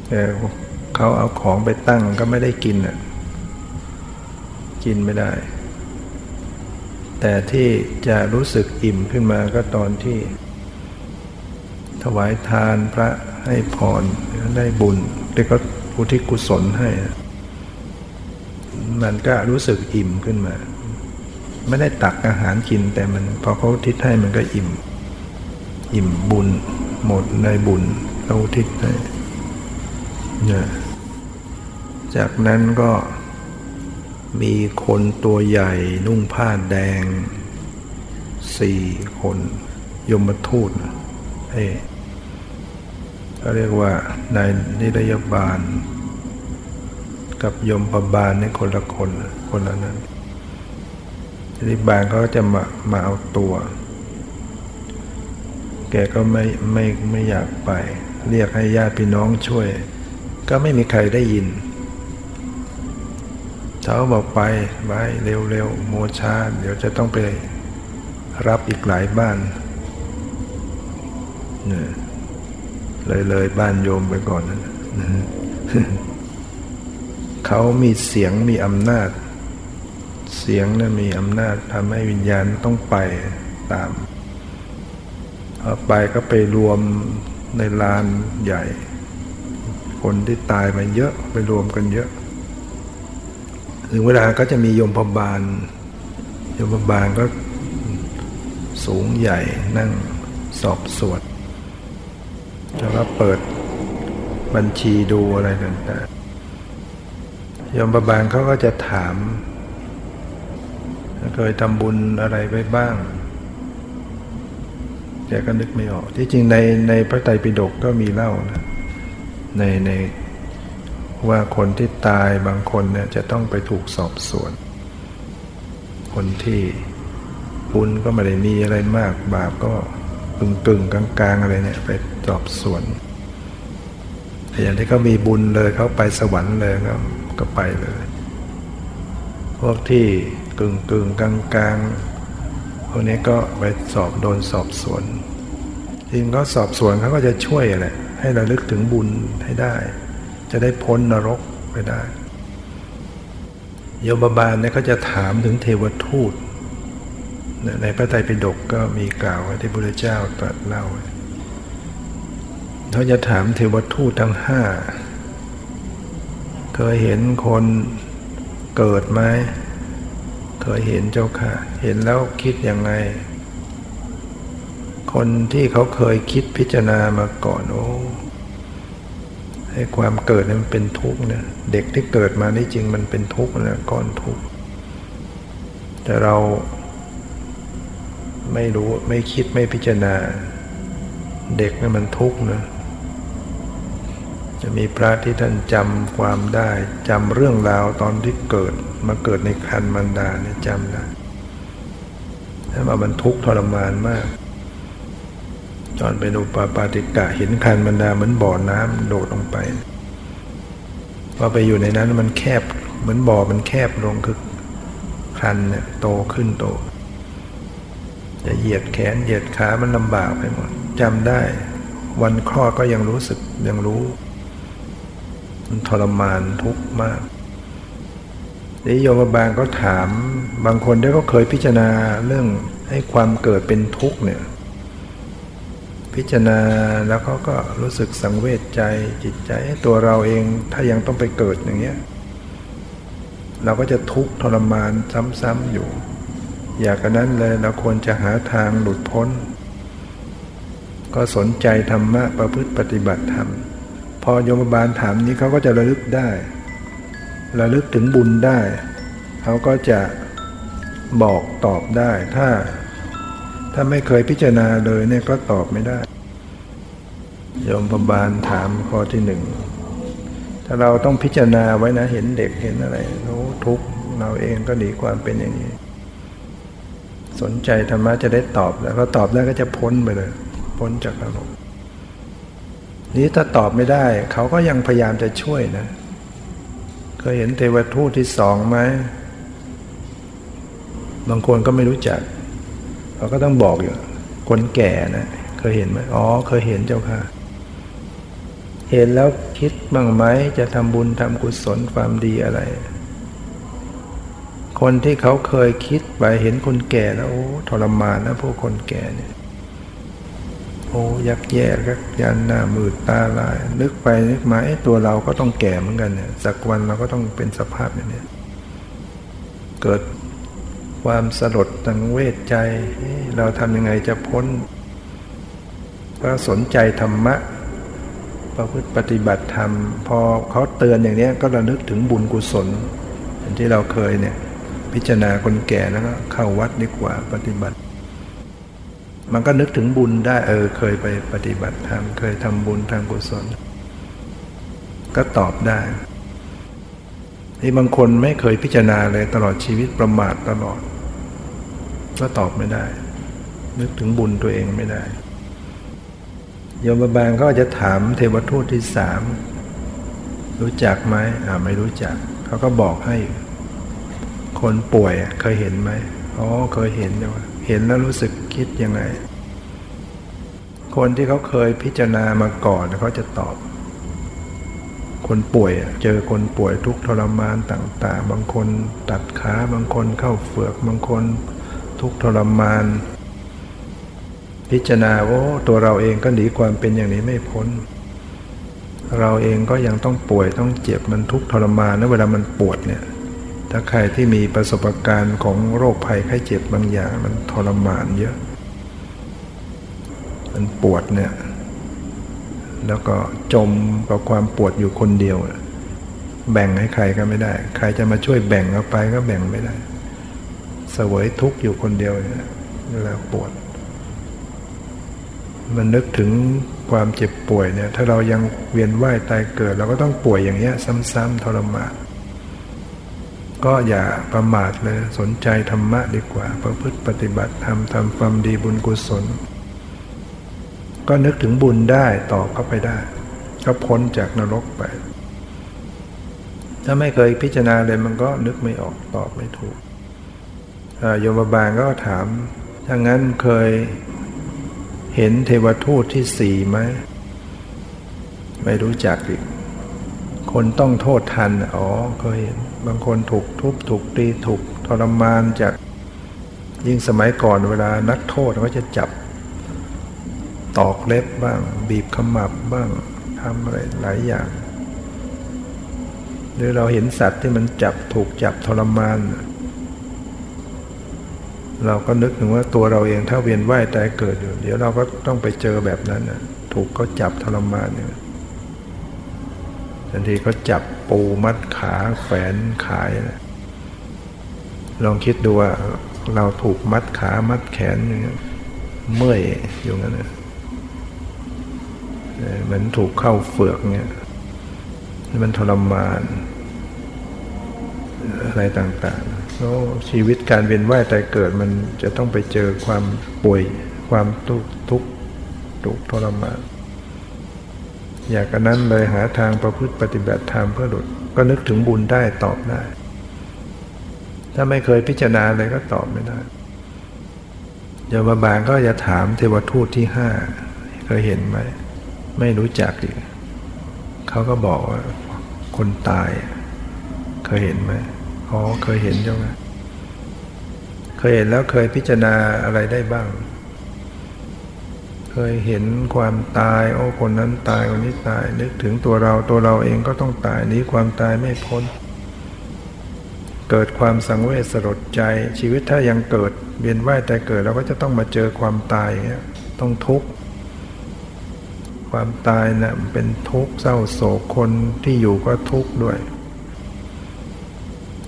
S1: แต่เขาเอาของไปตั้งก็ไม่ได้กินอะ กินไม่ได้ แต่ที่จะรู้สึกอิ่มขึ้นมาก็ตอนที่ ถวายทานพระให้พรได้บุญแล้วก็อุทิศกุศลให้ มันก็รู้สึกอิ่มขึ้นมา ไม่ได้ตักอาหารกินแต่มันพอเขาทิศให้มันก็อิ่ม อิ่มบุญ หมดในบุญเราทิศให้เนี่ยจากนั้นก็ มีคนตัวใหญ่นุ่งผ้าแดงสี่คน ยมทูตให้เขาเรียกว่านายนิรยบาล กับยมปบาลนี่คนละคนคนละนั้นนิรยบาลเขาจะมามาเอาตัว แกก็ไม่ไม่ไม่อยากไป เรียกให้ญาติพี่น้องช่วย ก็ไม่มีใครได้ยิน เขาบอกไปไปเร็วๆโมชาเดี๋ยวจะต้องไปรับอีกหลายบ้านเลยเลยบ้านโยมไปก่อนนะเขามีเสียงมีอำนาจ เสียงนะั้นมีอำนาจทำให้วิญญาณต้องไปตามพอไปก็ไปรวมในลานใหญ่ คนที่ตายมาเยอะไปรวมกันเยอะ ถึงเวลาก็จะมีโยมพบาลโยมพบาลก็สูงใหญ่นั่งสอบสวดแล้วก็เปิดบัญชีดูอะไรต่างๆโยมพบาลเขาก็จะถามเคยทำบุญอะไรไปบ้างแกก็นึกไม่ออก ที่จริงในในพระไตรปิฎกก็มีเล่านะในใน ว่าคนที่ตายบางคนเนี่ยจะต้องไปถูกสอบสวน คนที่บุญก็ไม่ได้มีอะไรมาก บาปก็กึ่งกึ่งกลางกลางอะไรเนี่ยไปสอบสวนแต่อย่างที่เขามีบุญเลยเขาไปสวรรค์เลยก็ก็ไปเลย พวกที่กึ่งกึ่งกลางกลางพวกนี้ก็ไปสอบโดนสอบสวนจริงก็สอบสวนเขาก็จะช่วยแหละให้เราลึกถึงบุญให้ได้ จะได้พ้นนรกไปได้ โยมบาลเนี่ยเขาจะถามถึงเทวทูต ในพระไตรปิฎกก็มีกล่าวไว้ที่พระเจ้าตรัสเล่าเขาจะถามเทวทูตทั้งห้าเคยเห็นคนเกิดไหมเคยเห็นเจ้าค่ะ เห็นแล้วคิดยังไง คนที่เขาเคยคิดพิจารณามาก่อนโอ้ ไอ้ความเกิดนี่มันเป็นทุกข์เนี่ยเด็กที่เกิดมานี่จริงมันเป็นทุกข์นะก้อนทุกข์แต่เราไม่รู้ไม่คิดไม่พิจารณา เด็กนี่มันทุกข์นะจะมีพระที่ท่านจำความได้จำเรื่องราวตอนที่เกิดมาเกิดในคันมันดาเนี่ยจำได้ถ้ามามันทุกข์ทรมานมาก ตอนเป็นอุปปาติกะเห็นคันบรรดาเหมือนบ่อน้ำโดดลงไปพอไปอยู่ในนั้นมันแคบ เหมือนบ่อมันแคบลงคือคันเนี่ยโตขึ้นโต จะเหยียดแขนเหยียดขามันลำบากไปหมดจำได้ วันคลอดก็ยังรู้สึกยังรู้ มันทรมานทุกข์มากนี่โยมบาลก็ถามบางคนที่ก็เคยพิจารณาเรื่องให้ความเกิดเป็นทุกข์เนี่ย พิจารณาแล้วเขาก็รู้สึกสังเวชใจจิตใจตัวเราเองถ้ายังต้องไปเกิดอย่างเงี้ยเราก็จะทุกข์ทรมานซ้ำๆอยู่ อยากกันนั้นเลยเราควรจะหาทางหลุดพ้น ก็สนใจธรรมะประพฤติปฏิบัติธรรม พอโยมบาลถามนี้เขาก็จะระลึกได้ ระลึกถึงบุญได้ เขาก็จะบอกตอบได้ถ้า ถ้าไม่เคยพิจารณาเลยเนี่ยก็ตอบไม่ได้โยมประบาลถามข้อที่หนึ่ง ถ้าเราต้องพิจารณาไว้นะเห็นเด็กเห็นอะไรโอ้ทุกเราเองก็หนีความเป็นอย่างนี้ สนใจธรรมะจะได้ตอบแล้วก็ตอบได้ก็จะพ้นไปเลย พ้นจากอารมณ์นี้ถ้าตอบไม่ได้ เขาก็ยังพยายามจะช่วยนะเคยเห็นเทวทูตที่สองไหมบางคนก็ไม่รู้จัก เราก็ต้องบอกอยู่ คนแก่นะเคยเห็นไหมอ๋อ เคยเห็นเจ้าค่ะ เห็นแล้วคิดบ้างไหมจะทำบุญทำกุศลความดีอะไร คนที่เขาเคยคิดไปเห็นคนแก่แล้วโอ้ทรมานนะพวกคนแก่เนี่ยโอ้ยักแย่กักยันหน้ามืดตาลาย นึกไปนึกมาไอ้ตัวเราก็ต้องแก่เหมือนกันเนี่ยสักวันเราก็ต้องเป็นสภาพอย่างนี้เกิด ความสลดตังเวทใจ เราทำยังไงจะพ้น ก็สนใจธรรมะ ประพฤติปฏิบัติธรรม พอเขาเตือนอย่างนี้ก็ระลึกถึงบุญกุศลอย่างที่เราเคยเนี่ย พิจารณาคนแก่แล้วก็เข้าวัดดีกว่าปฏิบัติ มันก็นึกถึงบุญได้เออเคยไปปฏิบัติธรรมเคยทำบุญทางกุศล ก็ตอบได้ที่บางคนไม่เคยพิจารณาเลยตลอดชีวิตประมาทตลอด ก็ตอบไม่ได้ นึกถึงบุญตัวเองไม่ได้โยมบางก็จะถามเทวทูตที่สามรู้จักไหมอ่าไม่รู้จัก เขาก็บอกให้ คนป่วยเคยเห็นไหมอ๋อเคยเห็นแต่ว่าเห็นแล้วรู้สึกคิดยังไง คนที่เขาเคยพิจารณามาก่อนเขาจะตอบ คนป่วยเจอคนป่วยทุกทรมานต่าง ๆ บางคนตัดขาบางคนเข้าเฟือกบางคน ทุกทรมาน พิจารณาว่าตัวเราเองก็หนีความเป็นอย่างนี้ไม่พ้น เราเองก็ยังต้องป่วยต้องเจ็บมันทุกทรมานนะเวลามันปวดเนี่ย ถ้าใครที่มีประสบการณ์ของโรคภัยไข้เจ็บบางอย่างมันทรมานเยอะ มันปวดเนี่ย แล้วก็จมกับความปวดอยู่คนเดียว แบ่งให้ใครก็ไม่ได้ ใครจะมาช่วยแบ่งเอาไปก็แบ่งไม่ได้ สวยทุกข์อยู่คนเดียวเวลาปวด มันนึกถึงความเจ็บป่วยเนี่ย ถ้าเรายังเวียนว่ายตายเกิด เราก็ต้องป่วยอย่างเงี้ย ซ้ำๆทรมานก็อย่าประมาทเลยสนใจธรรมะดีกว่า ประพฤติปฏิบัติทำทำความดีบุญกุศล ก็นึกถึงบุญได้ต่อเข้าไปได้ ก็พ้นจากนรกไป ถ้าไม่เคยพิจารณาเลยมันก็นึกไม่ออกตอบไม่ถูก โยมบาลก็ถามถ้างั้นเคยเห็นเทวทูตที่สี่ไหม ไม่รู้จักอีก คนต้องโทษทัน อ๋อ เคยเห็น บางคนถูกทุบถูกตีถูกทรมานจาก ยิ่งสมัยก่อนเวลานักโทษเขาจะจับ ตอกเล็บบ้าง บีบขมับบ้างทำอะไรหลายอย่าง หรือเราเห็นสัตว์ที่มันจับถูกจับทรมาน เราก็นึกถึงว่าตัวเราเองถ้าเวียนว่ายตายเกิดอยู่ เดี๋ยวเราก็ต้องไปเจอแบบนั้นนะถูกเขาจับทรมานเนี่ยทันทีเขาจับปูมัดขาแฝนขายนะลองคิดดูว่าเราถูกมัดขามัดแขนอย่างเงี้ยเมื่อยอยู่งั้นนะเหมือนถูกเข้าเฟือกเนี่ยมันทรมาน อะไรต่าง ๆ แล้วชีวิตการเวียนว่ายตายเกิดมันจะต้องไปเจอความป่วยความทุกข์ทุกข์ทุกทรมานอยากกันนั้นเลยหาทางประพฤติปฏิบัติธรรมเพื่อหลุดก็นึกถึงบุญได้ตอบได้ ถ้าไม่เคยพิจารณาเลยก็ตอบไม่ได้ยมบาลก็จะถามเทวทูตที่ห้าเคยเห็นไหม ไม่รู้จักอีกเขาก็บอกว่าคนตาย เคยเห็นไหม อ๋อเคยเห็นจ้าไหมเคยเห็นแล้วเคยพิจารณาอะไรได้บ้าง เคยเห็นความตาย โอ้คนนั้นตายคนนี้ตาย นึกถึงตัวเราตัวเราเองก็ต้องตายนี้ความตายไม่พ้น เกิดความสังเวชสลดใจ ชีวิตถ้ายังเกิดเวียนว่ายแต่เกิดเราก็จะต้องมาเจอความตายอย่างเงี้ยต้องทุกข์ความตายนะเป็นทุกข์เศร้าโศกคนที่อยู่ก็ทุกข์ด้วย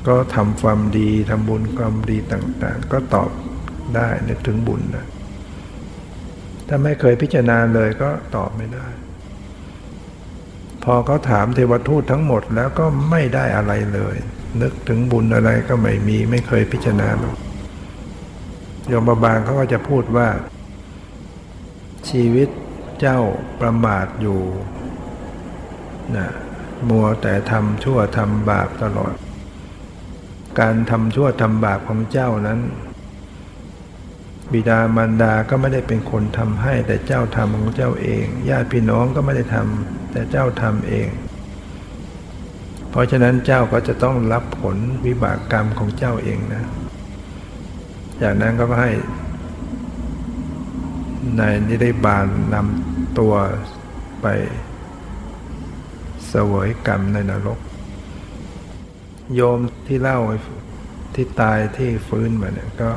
S1: ก็ทำความดีทำบุญความดีต่างๆ ก็ตอบได้นึกถึงบุญนะถ้าไม่เคยพิจารณาเลยก็ตอบไม่ได้ พอเขาถามเทวทูตทั้งหมดแล้วก็ไม่ได้อะไรเลย นึกถึงบุญอะไรก็ไม่มี ไม่เคยพิจารณาหรอกยมบาลเขาก็จะพูดว่า ชีวิตเจ้าประมาทอยู่นะมัวแต่ทำชั่วทำบาปตลอด การทำชั่วทำบาปของเจ้านั้น บิดามารดาก็ไม่ได้เป็นคนทำให้แต่เจ้าทำของเจ้าเอง ญาติพี่น้องก็ไม่ได้ทำแต่เจ้าทำเอง เพราะฉะนั้นเจ้าก็จะต้องรับผลวิบากกรรมของเจ้าเองนะจากนั้นก็ให้นายนิได้บาลนำตัวไปเสวยกรรมในนรก โยมที่เล่าที่ตายที่ฟื้นมาเนี่ยก็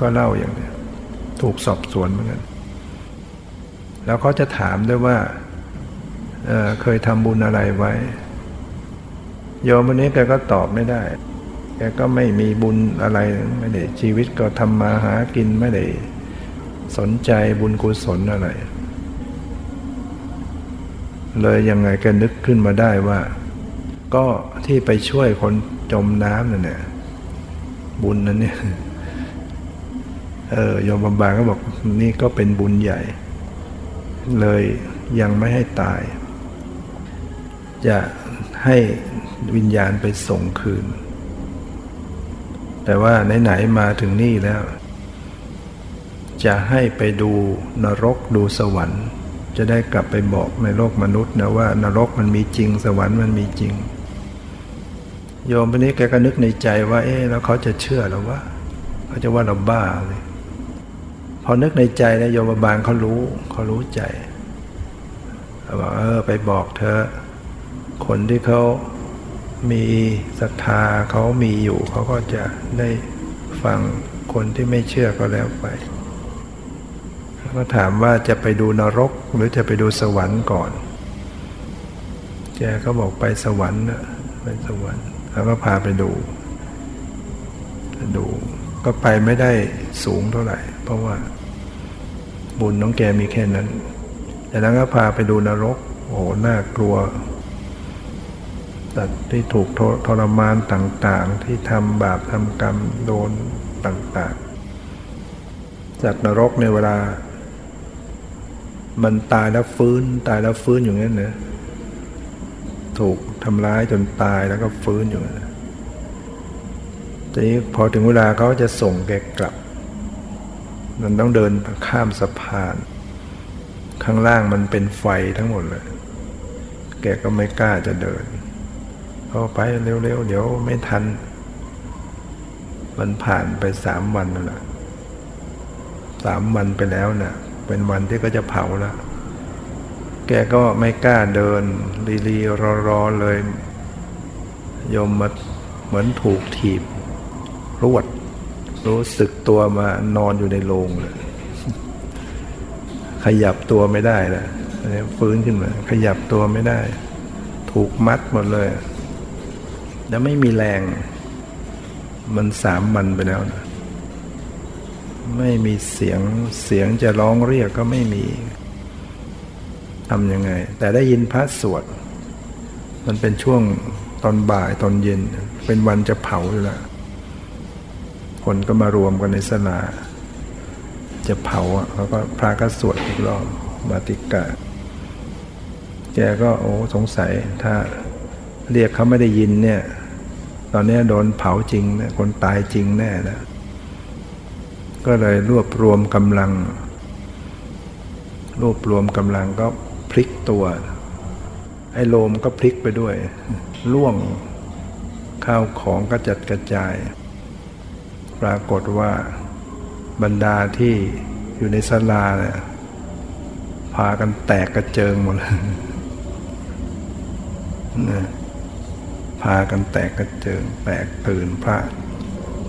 S1: ก็เล่าอย่างนี้ถูกสอบสวนเหมือนกัน แล้วเขาจะถามด้วยว่าเเคยทำบุญอะไรไว้ โยมวันนี้แกก็ตอบไม่ได้ แกก็ไม่มีบุญอะไรไม่ได้ชีวิตก็ทำมาหากินไม่ได้สนใจบุญกุศลอะไร เลยยังไงแกนึกขึ้นมาได้ว่า ก็ที่ไปช่วยคนจมน้ำนั่นเนี่ยบุญนั้นเนี่ยเออยมบำบาก็บอกนี่ก็เป็นบุญใหญ่ เลยยังไม่ให้ตาย จะให้วิญญาณไปส่งคืน แต่ว่าไหนๆมาถึงนี่แล้ว จะให้ไปดูนรกดูสวรรค์ จะได้กลับไปบอกในโลกมนุษย์นะว่านรกมันมีจริงสวรรค์มันมีจริง โยมคนนี้แกก็นึกในใจว่า เอ๊ะแล้วเขาจะเชื่อหรือว่าเขาจะว่าเราบ้าเลยพอนึกในใจนะโยมบาลเขารู้เขารู้ใจเขาบอกเออไปบอกเธอคนที่เขามีศรัทธาเขามีอยู่ เขาก็จะได้ฟังคนที่ไม่เชื่อก็แล้วไปก็ถามว่าจะไปดูนรกหรือจะไปดูสวรรค์ก่อน แกก็บอกไปสวรรค์นะไปสวรรค์ แล้วก็พาไปดูดู ก็ไปไม่ได้สูงเท่าไหร่ เพราะว่า บุญน้องแกมีแค่นั้น แต่นั้นก็พาไปดูนรก โอ้โหน่ากลัวสัตว์ที่ถูกทรมานต่างๆ ที่ทำบาปทำกรรมโดนต่างๆ จากนรกในเวลา มันตายแล้วฟื้นตายแล้วฟื้นอยู่งั้นนะ ถูกทำร้ายจนตายแล้วก็ฟื้นอยู่นะทีนี้พอถึงเวลาเขาจะส่งแกกลับ มันต้องเดินข้ามสะพาน ข้างล่างมันเป็นไฟทั้งหมดเลย แกก็ไม่กล้าจะเดินเอาไปเร็วๆเดี๋ยวไม่ทัน มันผ่านไปสามวันแล้วนะสามวันไปแล้วนะ่ะ เป็นวันที่ก็จะเผาแล้ว แกก็ไม่กล้าเดินรีๆรอๆเลยยมมาเหมือนถูกถีบ รวด รู้สึกตัวมานอนอยู่ในโรงเลย ขยับตัวไม่ได้แล้วฟื้นขึ้นมา ขยับตัวไม่ได้ ถูกมัดหมดเลย แล้วไม่มีแรง มันสามมันไปแล้วนะไม่มีเสียงเสียงจะร้องเรียกก็ไม่มี ทำยังไง แต่ได้ยินพระสวด มันเป็นช่วงตอนบ่ายตอนเย็น เป็นวันจะเผาอยู่ล้วคนก็มารวมกันในสนา จะเผาอะแล้วก็พระก็สวดอีกรอบมาติกะ แกก็โอ้สงสัยถ้าเรียกเขาไม่ได้ยินเนี่ย ตอนนี้โดนเผาจริงนะคนตายจริงแน่แล้วก็เลยรวบรวมกำลัง รวบรวมกำลังก็ ลิกตัว ไอ้โลมก็พลิกไปด้วย ล่วงข้าวของกระจัดกระจาย ปรากฏว่าบรรดาที่อยู่ในศาลาเนี่ยพากันแตกกระเจิงหมดเลยพากันแตกกระเจิง แตกตื่นพระ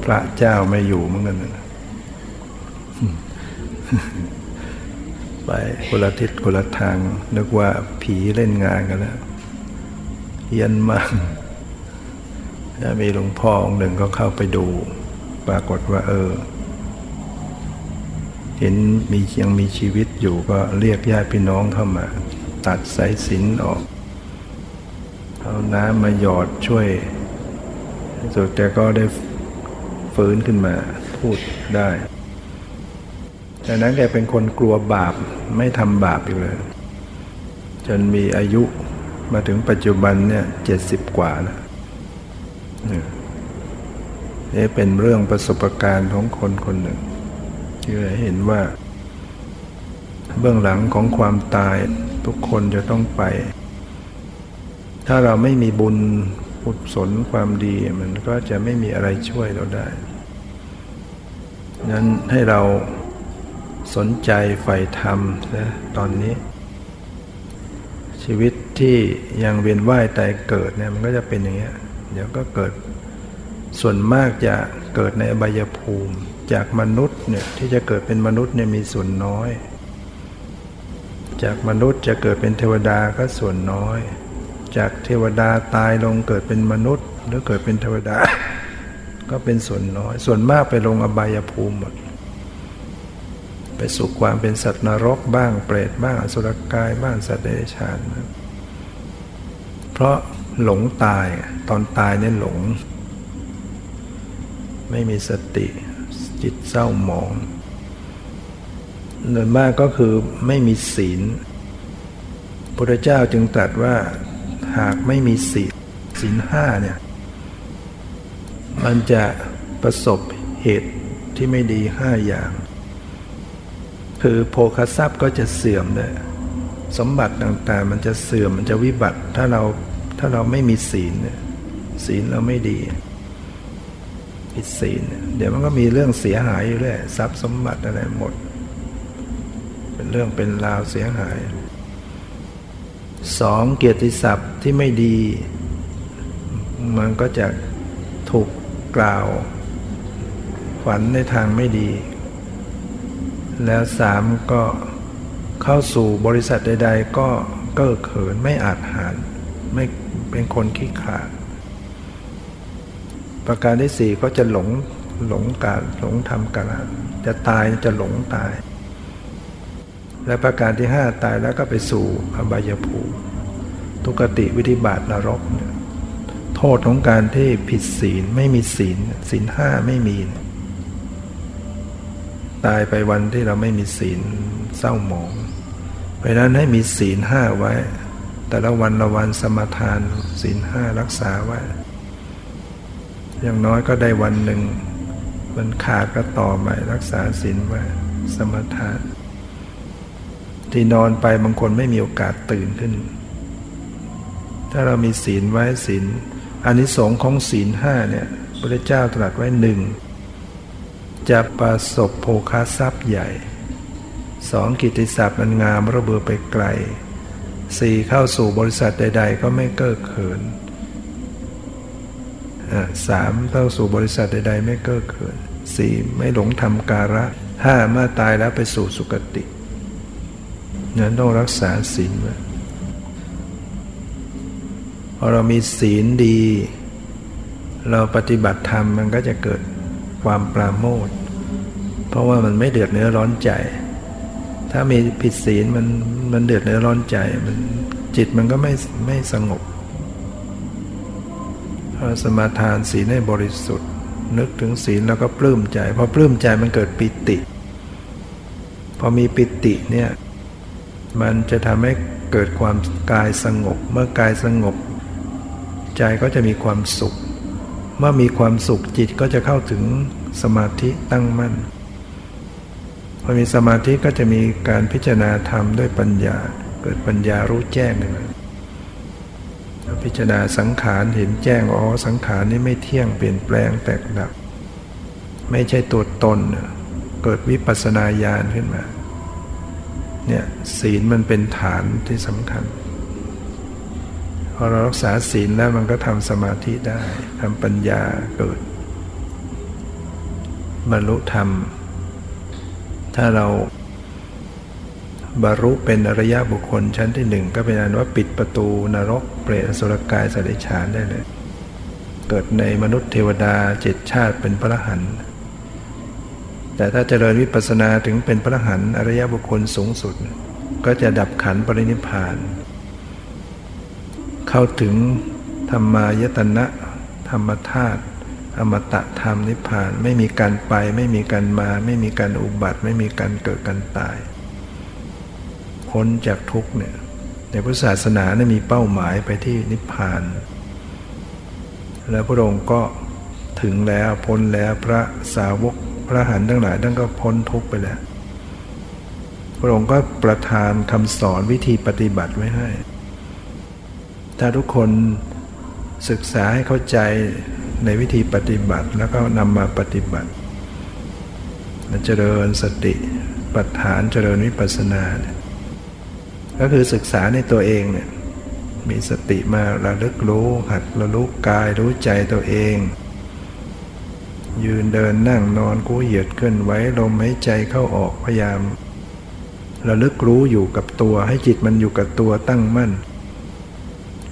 S1: พระเจ้าไม่อยู่เหมือนกัน ไปคนละทิศคนละทาง นึกว่าผีเล่นงานกันแล้วเย็นมากมีหลวงพ่อองค์หนึ่งก็เข้าไปดู ปรากฏว่า เออ เห็นมียังมีชีวิตอยู่ก็เรียกญาติพี่น้องเข้ามา ตัดสายสินออก เอาน้ำมาหยอดช่วยสุดแกก็ได้ฟื้นขึ้นมาพูดได้ ดังนั้นแกเป็นคนกลัวบาปไม่ทำบาปอีกเลย จนมีอายุมาถึงปัจจุบันเนี่ยเจ็ดสิบกว่าแล้วนี่เป็นเรื่องประสบการณ์ของคนคนหนึ่งที่เห็นว่า เบื้องหลังของความตายทุกคนจะต้องไป ถ้าเราไม่มีบุญอุศลความดีมันก็จะไม่มีอะไรช่วยเราได้ นั้นให้เรา สนใจใฝ่ธรรมนะตอนนี้ ชีวิตที่ยังเวียนว่ายตายเกิดเนี่ยมันก็จะเป็นอย่างเงี้ยเดี๋ยวก็เกิดส่วนมากจะเกิดในอบายภูมิ จากมนุษย์เนี่ยที่จะเกิดเป็นมนุษย์เนี่ยมีส่วนน้อย จากมนุษย์จะเกิดเป็นเทวดาก็ส่วนน้อย จากเทวดาตายลงเกิดเป็นมนุษย์ หรือเกิดเป็นเทวดา ก็เป็นส่วนน้อย ส่วนมากไปลงอบายภูมิหมด ไปสู่ความเป็นสัตว์นรกบ้างเปรตบ้างอสุรกายบ้างสัตว์เดรัจฉานเพราะหลงตายตอนตายเนี่ยหลง ไม่มีสติจิตเศร้าหมองเนินมากก็คือไม่มีศีลพระเจ้าจึงตรัสว่าหากไม่มีศีลศีลห้าเนี่ยมันจะประสบเหตุที่ไม่ดีห้าอย่าง คือโภคทรัพย์ก็จะเสื่อมเลยสมบัติต่างๆ มันจะเสื่อมมันจะวิบัติ ถ้าเราถ้าเราไม่มีศีลศีลเราไม่ดีผิดศีลเดี๋ยวมันก็มีเรื่องเสียหายอยู่เลยทรัพย์สมบัติอะไรหมด เป็นเรื่องเป็นราวเสียหายสองเกียรติศัพท์ที่ไม่ดี มันก็จะถูกกล่าวฝันในทางไม่ดี แล้วสามก็เข้าสู่บริษัทใด ๆ ก็เก้อเขินไม่อาจหารไม่เป็นคนขี้ขลาดประการที่สี่ก็จะหลงหลงการหลงทำการจะตายจะหลงตาย และประการที่ห้าตายแล้วก็ไปสู่อบายภูมิทุกติวิธิบาตนรก โทษของการที่ผิดศีลไม่มีศีลศีลห้าไม่มี ตายไปวันที่เราไม่มีศีลเศร้าหมอง เพราะนั้นให้มีศีลห้าไว้ แต่ละวันละวันสมทานศีลห้ารักษาไว้ อย่างน้อยก็ได้วันหนึ่ง มันขาดก็ต่อใหม่รักษาศีลไว้ สมทาน ที่นอนไปบางคนไม่มีโอกาสตื่นขึ้น ถ้าเรามีศีลไว้ศีลอานิสงส์ของศีลห้าเนี่ยพระเจ้าตรัสไว้หนึ่ง จะประสบโภคาทรัพย์ใหญ่สองกิติศัพท์มันงามระเบือไปไกลสี่เข้าสู่บริษัทใด ๆ ก็ไม่เก้อเขินสามเข้าสู่บริษัทใด ๆ ไม่เก้อเขินสี่ไม่หลงทำการะห้าเมื่อตายแล้วไปสู่สุคตินั้นต้องรักษาศีลไว้พอเรามีศีลดี เราปฏิบัติธรรมมันก็จะเกิด ความปราโมทเพราะว่ามันไม่เดือดเนื้อร้อนใจ ถ้ามีผิดศีลมันมันเดือดเนื้อร้อนใจมันจิตมันก็ไม่ไม่สงบพอสมาทานศีลให้บริสุทธิ์ นึกถึงศีลแล้วก็ปลื้มใจพอปลื้มใจมันเกิดปิติ พอมีปิติเนี่ยมันจะทำให้เกิดความกายสงบ เมื่อกายสงบ ใจก็จะมีความสุข เมื่อมีความสุขจิตก็จะเข้าถึงสมาธิตั้งมั่นพอมีสมาธิก็จะมีการพิจารณาธรรมด้วยปัญญา เกิดปัญญารู้แจ้งเลยพิจารณาสังขารเห็นแจ้งอ๋อสังขารนี้ไม่เที่ยงเปลี่ยนแปลงแตกดับ ไม่ใช่ตัวตน เกิดวิปัสสนาญาณขึ้นมาเนี่ยศีลมันเป็นฐานที่สำคัญ พอเรารักษาศีลแล้วมันก็ทำสมาธิได้ทำปัญญาเกิดบรรลุธรรม ถ้าเราบรรลุเป็นอริยบุคคลชั้นที่หนึ่งก็เป็นอันว่าปิดประตูนรกเปรตสุรกายสัตว์ฉานได้เลย เกิดในมนุษย์เทวดาเจ็ดชาติเป็นพระหันแต่ถ้าเจริญวิปัสสนาถึงเป็นพระหันอริยบุคคลสูงสุด ก็จะดับขันปรินิพาน เข้าถึงธรรมายตนะ ธรรมธาตุอมตะธรรมนิพพาน ไม่มีการไป ไม่มีการมา ไม่มีการอุบัติ ไม่มีการเกิดการตาย พ้นจากทุกเนี่ยในพุทธศาสนาเนี่ยมีเป้าหมายไปที่นิพพาน แล้วพระองค์ก็ถึงแล้วพ้นแล้วพระสาวกพระหันทั้งหลายท่านก็พ้นทุกไปแล้ว พระองค์ก็ประทานคำสอนวิธีปฏิบัติไว้ให้ ถ้าทุกคนศึกษาให้เข้าใจในวิธีปฏิบัติแล้วก็นำมาปฏิบัติเจริญสติปัฏฐานเจริญวิปัสสนาเนี่ยก็คือศึกษาในตัวเองเนี่ยมีสติมาระลึกรู้หัดระลึกกายรู้ใจตัวเอง ยืนเดินนั่งนอนกู้เหยียดขึ้นไว้ลมหายใจเข้าออกพยายามระลึกรู้อยู่กับตัวให้จิตมันอยู่กับตัวตั้งมั่น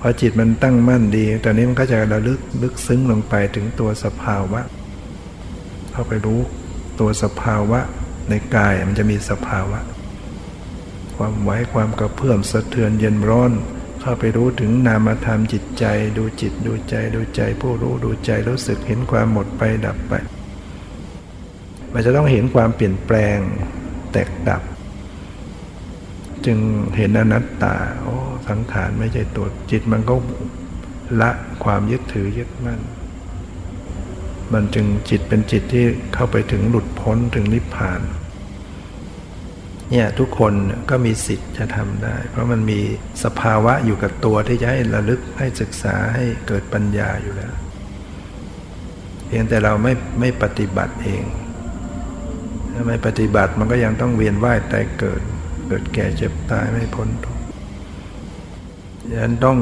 S1: อจิตมันตั้งมั่นดีตอนนี้มันก็จะระลึกลึกซึ้งลงไปถึงตัวสภาวะ เข้าไปรู้ตัวสภาวะในกายมันจะมีสภาวะ ความไหวความกระเพื่อมสะเทือนเย็นร้อน เข้าไปรู้ถึงนามธรรมจิตใจ ดูจิตดูใจดูใจ ผู้รู้ดูใจรู้สึกเห็นความหมดไปดับไป มันจะต้องเห็นความเปลี่ยนแปลงแตกดับ จึงเห็นอนัตตา โอ้สังขารไม่ใช่ตัวจิตมันก็ละความยึดถือยึดมั่น มันจึงจิตเป็นจิตที่เข้าไปถึงหลุดพ้นถึงนิพพาน เนี่ยทุกคนก็มีสิทธิ์จะทำได้ เพราะมันมีสภาวะอยู่กับตัวที่จะให้ระลึกให้ศึกษาให้เกิดปัญญาอยู่แล้ว เพียงแต่เราไม่ไม่ปฏิบัติเองถ้าไม่ปฏิบัติมันก็ยังต้องเวียนว่ายตายเกิด เกิดแก่เจ็บตายไม่พ้นทุกข์ดังนั้นต้อง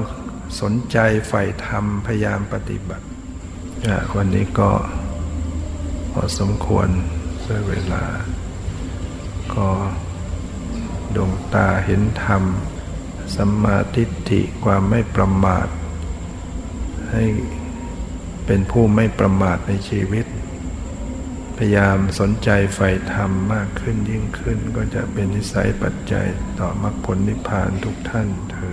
S1: สนใจใฝ่ธรรมพยายามปฏิบัติวันนี้ก็พอสมควรด้วยเวลา ก็ดวงตาเห็นธรรมสัมมาทิฏฐิความไม่ประมาท ให้เป็นผู้ไม่ประมาทในชีวิต พยายามสนใจใฝ่ธรรมมากขึ้นยิ่งขึ้น ก็จะเป็นนิสัยปัจจัยต่อมรรคผลนิพพานทุกท่านเธอ